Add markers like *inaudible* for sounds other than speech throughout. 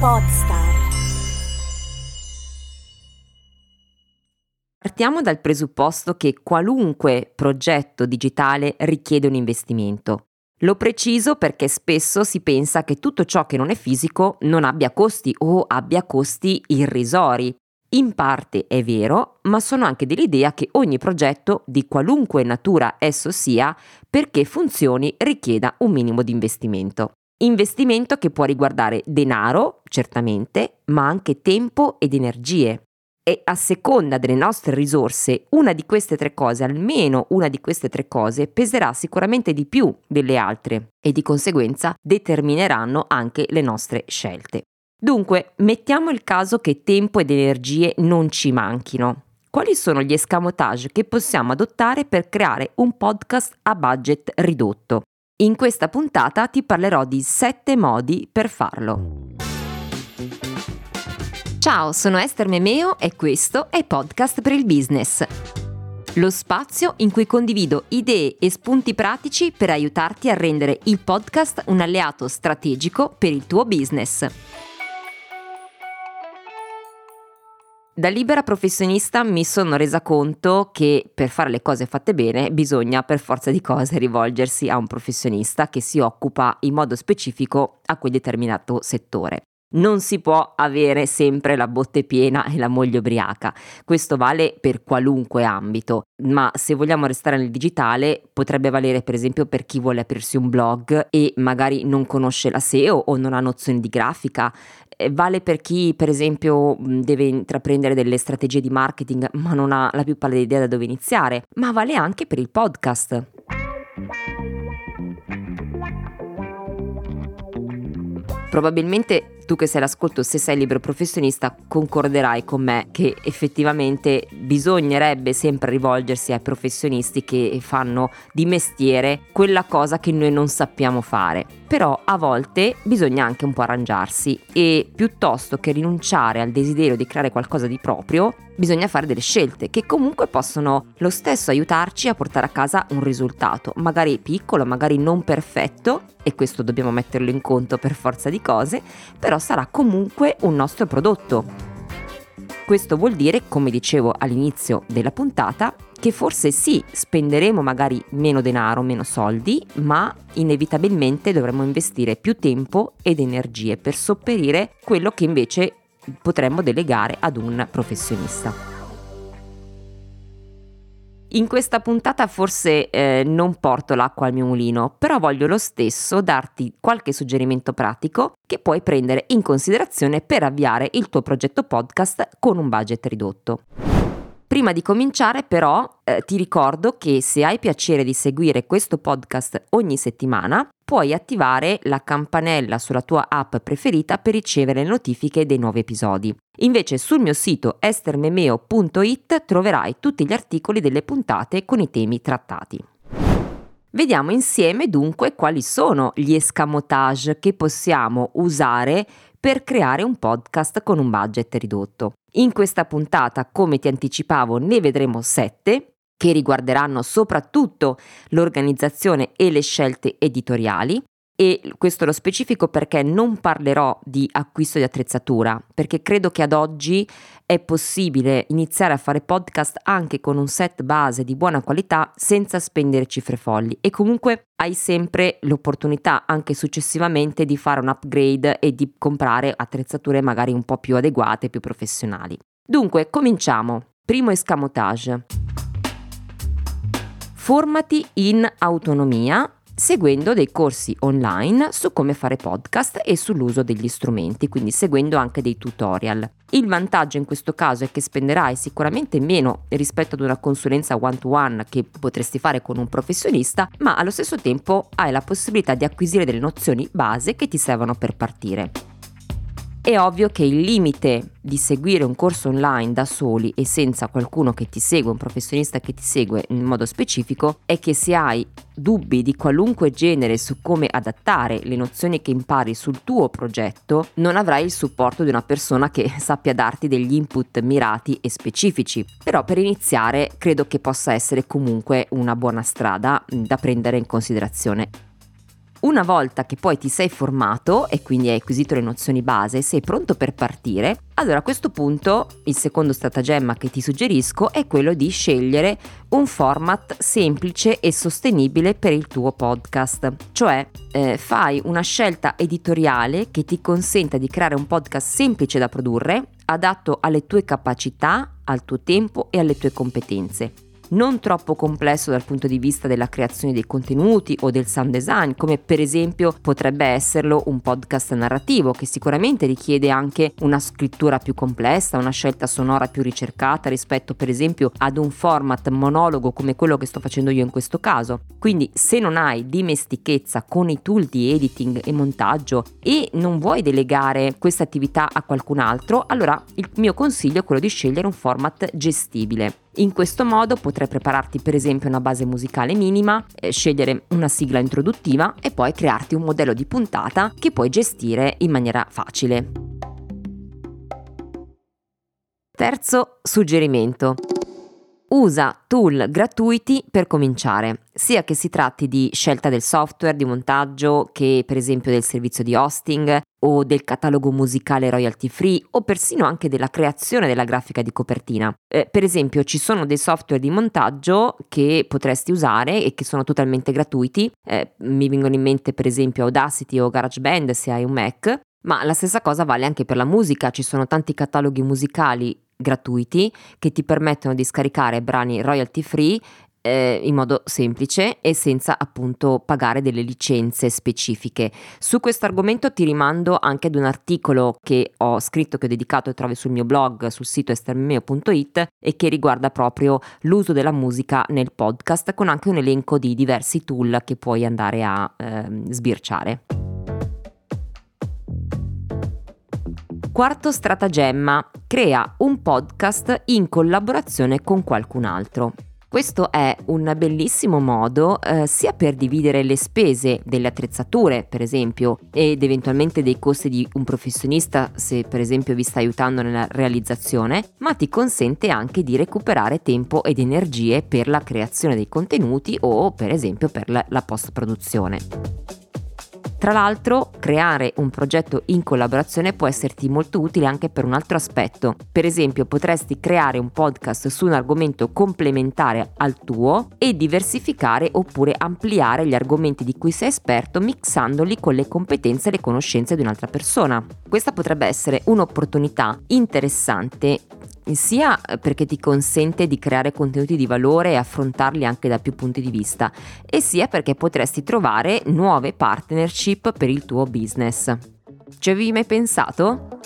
Podstar. Partiamo dal presupposto che qualunque progetto digitale richiede un investimento. Lo preciso perché spesso si pensa che tutto ciò che non è fisico non abbia costi o abbia costi irrisori. In parte è vero, ma sono anche dell'idea che ogni progetto, di qualunque natura esso sia, perché funzioni richieda un minimo di investimento. Investimento che può riguardare denaro, certamente, ma anche tempo ed energie e a seconda delle nostre risorse, una di queste tre cose, almeno una di queste tre cose, peserà sicuramente di più delle altre e di conseguenza determineranno anche le nostre scelte. Dunque, mettiamo il caso che tempo ed energie non ci manchino. Quali sono gli escamotage che possiamo adottare per creare un podcast a budget ridotto? In questa puntata ti parlerò di 7 modi per farlo. Ciao, sono Esther Memeo e questo è Podcast per il Business. Lo spazio in cui condivido idee e spunti pratici per aiutarti a rendere il podcast un alleato strategico per il tuo business. Da libera professionista mi sono resa conto che per fare le cose fatte bene bisogna per forza di cose rivolgersi a un professionista che si occupa in modo specifico a quel determinato settore. Non si può avere sempre la botte piena e la moglie ubriaca. Questo vale per qualunque ambito, ma se vogliamo restare nel digitale potrebbe valere per esempio per chi vuole aprirsi un blog e magari non conosce la SEO o non ha nozioni di grafica. Eh, vale per chi per esempio deve intraprendere delle strategie di marketing ma non ha la più pallida idea da dove iniziare, ma vale anche per il podcast. Probabilmente tu che sei all'ascolto, se sei libero professionista, concorderai con me che effettivamente bisognerebbe sempre rivolgersi ai professionisti che fanno di mestiere quella cosa che noi non sappiamo fare. Però a volte bisogna anche un po' arrangiarsi e piuttosto che rinunciare al desiderio di creare qualcosa di proprio, bisogna fare delle scelte che comunque possono lo stesso aiutarci a portare a casa un risultato, magari piccolo, magari non perfetto, e questo dobbiamo metterlo in conto per forza di cose, però sarà comunque un nostro prodotto. Questo vuol dire, come dicevo all'inizio della puntata, che forse sì, spenderemo magari meno denaro, meno soldi, ma inevitabilmente dovremo investire più tempo ed energie per sopperire quello che invece potremmo delegare ad un professionista. In questa puntata forse eh, non porto l'acqua al mio mulino, però voglio lo stesso darti qualche suggerimento pratico che puoi prendere in considerazione per avviare il tuo progetto podcast con un budget ridotto. Prima di cominciare però eh, ti ricordo che se hai piacere di seguire questo podcast ogni settimana puoi attivare la campanella sulla tua app preferita per ricevere le notifiche dei nuovi episodi. Invece sul mio sito estermemeo.it troverai tutti gli articoli delle puntate con i temi trattati. Vediamo insieme dunque quali sono gli escamotage che possiamo usare per creare un podcast con un budget ridotto. In questa puntata, come ti anticipavo, ne vedremo sette che riguarderanno soprattutto l'organizzazione e le scelte editoriali e questo lo specifico perché non parlerò di acquisto di attrezzatura, perché credo che ad oggi è possibile iniziare a fare podcast anche con un set base di buona qualità senza spendere cifre folli e comunque hai sempre l'opportunità anche successivamente di fare un upgrade e di comprare attrezzature magari un po' più adeguate, più professionali. Dunque, cominciamo. Primo escamotage. Formati in autonomia seguendo dei corsi online su come fare podcast e sull'uso degli strumenti, quindi seguendo anche dei tutorial. Il vantaggio in questo caso è che spenderai sicuramente meno rispetto ad una consulenza one-to-one che potresti fare con un professionista, ma allo stesso tempo hai la possibilità di acquisire delle nozioni base che ti servono per partire. È ovvio che il limite di seguire un corso online da soli e senza qualcuno che ti segue, un professionista che ti segue in modo specifico, è che se hai dubbi di qualunque genere su come adattare le nozioni che impari sul tuo progetto, non avrai il supporto di una persona che *laughs* sappia darti degli input mirati e specifici. Però per iniziare credo che possa essere comunque una buona strada da prendere in considerazione. Una volta che poi ti sei formato e quindi hai acquisito le nozioni base, sei pronto per partire, allora a questo punto il secondo stratagemma che ti suggerisco è quello di scegliere un format semplice e sostenibile per il tuo podcast, cioè eh, fai una scelta editoriale che ti consenta di creare un podcast semplice da produrre, adatto alle tue capacità, al tuo tempo e alle tue competenze non troppo complesso dal punto di vista della creazione dei contenuti o del sound design, come per esempio potrebbe esserlo un podcast narrativo che sicuramente richiede anche una scrittura più complessa, una scelta sonora più ricercata rispetto per esempio ad un format monologo come quello che sto facendo io in questo caso. Quindi se non hai dimestichezza con i tool di editing e montaggio e non vuoi delegare questa attività a qualcun altro, allora il mio consiglio è quello di scegliere un format gestibile. In questo modo potrai prepararti per esempio una base musicale minima, eh, scegliere una sigla introduttiva e poi crearti un modello di puntata che puoi gestire in maniera facile. Terzo suggerimento. Usa tool gratuiti per cominciare, sia che si tratti di scelta del software di montaggio che per esempio del servizio di hosting o del catalogo musicale royalty free o persino anche della creazione della grafica di copertina. Eh, per esempio ci sono dei software di montaggio che potresti usare e che sono totalmente gratuiti, eh, mi vengono in mente per esempio Audacity o GarageBand se hai un Mac, ma la stessa cosa vale anche per la musica, ci sono tanti cataloghi musicali gratuiti che ti permettono di scaricare brani royalty free eh, in modo semplice e senza appunto pagare delle licenze specifiche. Su questo argomento ti rimando anche ad un articolo che ho scritto che ho dedicato e trovi sul mio blog sul sito estermimeo.it e che riguarda proprio l'uso della musica nel podcast con anche un elenco di diversi tool che puoi andare a eh, sbirciare. Quarto stratagemma, crea un podcast in collaborazione con qualcun altro. Questo è un bellissimo modo eh, sia per dividere le spese delle attrezzature, per esempio, ed eventualmente dei costi di un professionista se per esempio vi sta aiutando nella realizzazione, ma ti consente anche di recuperare tempo ed energie per la creazione dei contenuti o per esempio per la, post-produzione. Tra l'altro, creare un progetto in collaborazione può esserti molto utile anche per un altro aspetto. Per esempio, potresti creare un podcast su un argomento complementare al tuo e diversificare oppure ampliare gli argomenti di cui sei esperto mixandoli con le competenze e le conoscenze di un'altra persona. Questa potrebbe essere un'opportunità interessante sia perché ti consente di creare contenuti di valore e affrontarli anche da più punti di vista, e sia perché potresti trovare nuove partnership per il tuo business. Ci avevi mai pensato?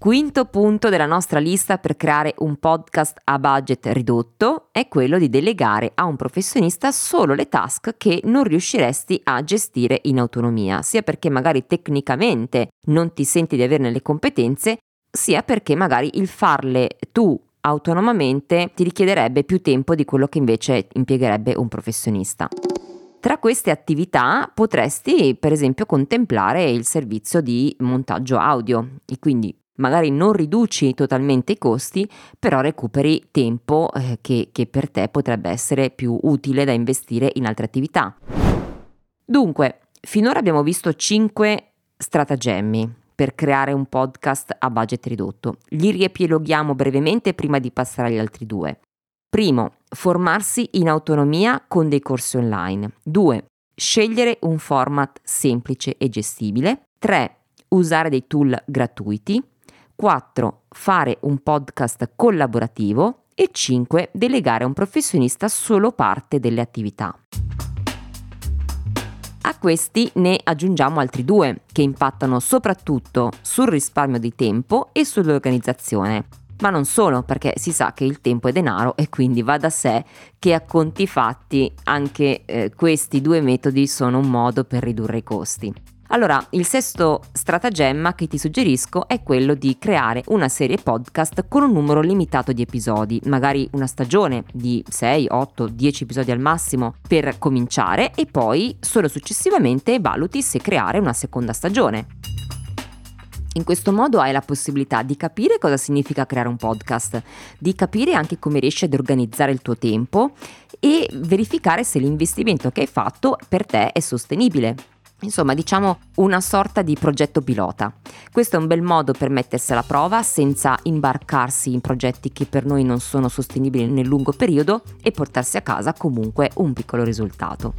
Quinto punto della nostra lista per creare un podcast a budget ridotto è quello di delegare a un professionista solo le task che non riusciresti a gestire in autonomia, sia perché magari tecnicamente non ti senti di averne le competenze, sia perché magari il farle tu autonomamente ti richiederebbe più tempo di quello che invece impiegherebbe un professionista. Tra queste attività potresti per esempio contemplare il servizio di montaggio audio e quindi magari non riduci totalmente i costi, però recuperi tempo eh, che, che per te potrebbe essere più utile da investire in altre attività. Dunque, finora abbiamo visto 5 stratagemmi per creare un podcast a budget ridotto. Li riepiloghiamo brevemente prima di passare agli altri due. Primo, formarsi in autonomia con dei corsi online. 2. Scegliere un format semplice e gestibile. 3. Usare dei tool gratuiti. 4. Fare un podcast collaborativo e 5. Delegare a un professionista solo parte delle attività. A questi ne aggiungiamo altri due che impattano soprattutto sul risparmio di tempo e sull'organizzazione. Ma non solo, perché si sa che il tempo è denaro e quindi va da sé che a conti fatti anche eh, questi due metodi sono un modo per ridurre i costi. Allora, il sesto stratagemma che ti suggerisco è quello di creare una serie podcast con un numero limitato di episodi, magari una stagione di 6, 8, 10 episodi al massimo per cominciare e poi solo successivamente valuti se creare una seconda stagione. In questo modo hai la possibilità di capire cosa significa creare un podcast, di capire anche come riesci ad organizzare il tuo tempo e verificare se l'investimento che hai fatto per te è sostenibile. Insomma, diciamo una sorta di progetto pilota. Questo è un bel modo per mettersi alla prova senza imbarcarsi in progetti che per noi non sono sostenibili nel lungo periodo e portarsi a casa comunque un piccolo risultato.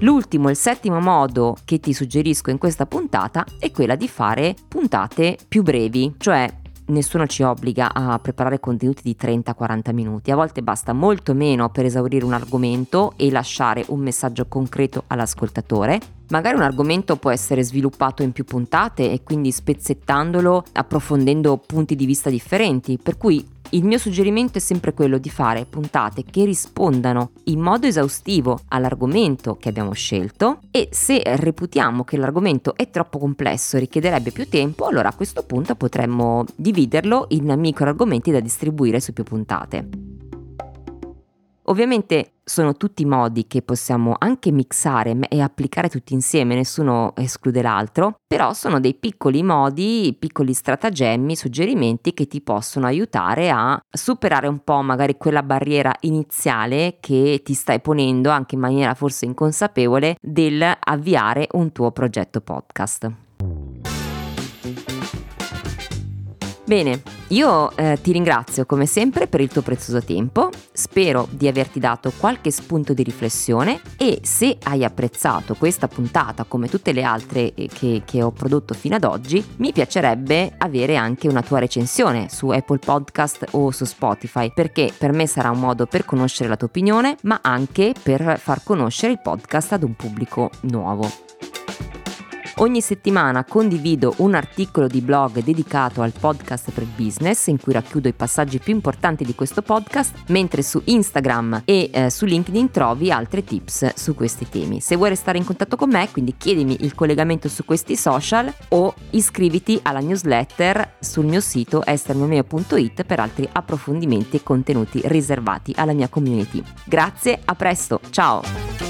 L'ultimo, il settimo modo che ti suggerisco in questa puntata è quella di fare puntate più brevi, cioè nessuno ci obbliga a preparare contenuti di 30-40 minuti, a volte basta molto meno per esaurire un argomento e lasciare un messaggio concreto all'ascoltatore. Magari un argomento può essere sviluppato in più puntate e quindi spezzettandolo, approfondendo punti di vista differenti, per cui il mio suggerimento è sempre quello di fare puntate che rispondano in modo esaustivo all'argomento che abbiamo scelto e se reputiamo che l'argomento è troppo complesso e richiederebbe più tempo, allora a questo punto potremmo dividerlo in micro argomenti da distribuire su più puntate. Ovviamente sono tutti modi che possiamo anche mixare e applicare tutti insieme, nessuno esclude l'altro, però sono dei piccoli modi, piccoli stratagemmi, suggerimenti che ti possono aiutare a superare un po' magari quella barriera iniziale che ti stai ponendo anche in maniera forse inconsapevole del avviare un tuo progetto podcast. Bene, io eh, ti ringrazio come sempre per il tuo prezioso tempo, spero di averti dato qualche spunto di riflessione e se hai apprezzato questa puntata come tutte le altre eh, che, che ho prodotto fino ad oggi, mi piacerebbe avere anche una tua recensione su Apple Podcast o su Spotify perché per me sarà un modo per conoscere la tua opinione ma anche per far conoscere il podcast ad un pubblico nuovo. Ogni settimana condivido un articolo di blog dedicato al podcast per business in cui racchiudo i passaggi più importanti di questo podcast, mentre su Instagram e eh, su LinkedIn trovi altre tips su questi temi. Se vuoi restare in contatto con me, quindi chiedimi il collegamento su questi social o iscriviti alla newsletter sul mio sito estermomeo.it per altri approfondimenti e contenuti riservati alla mia community. Grazie, a presto, ciao!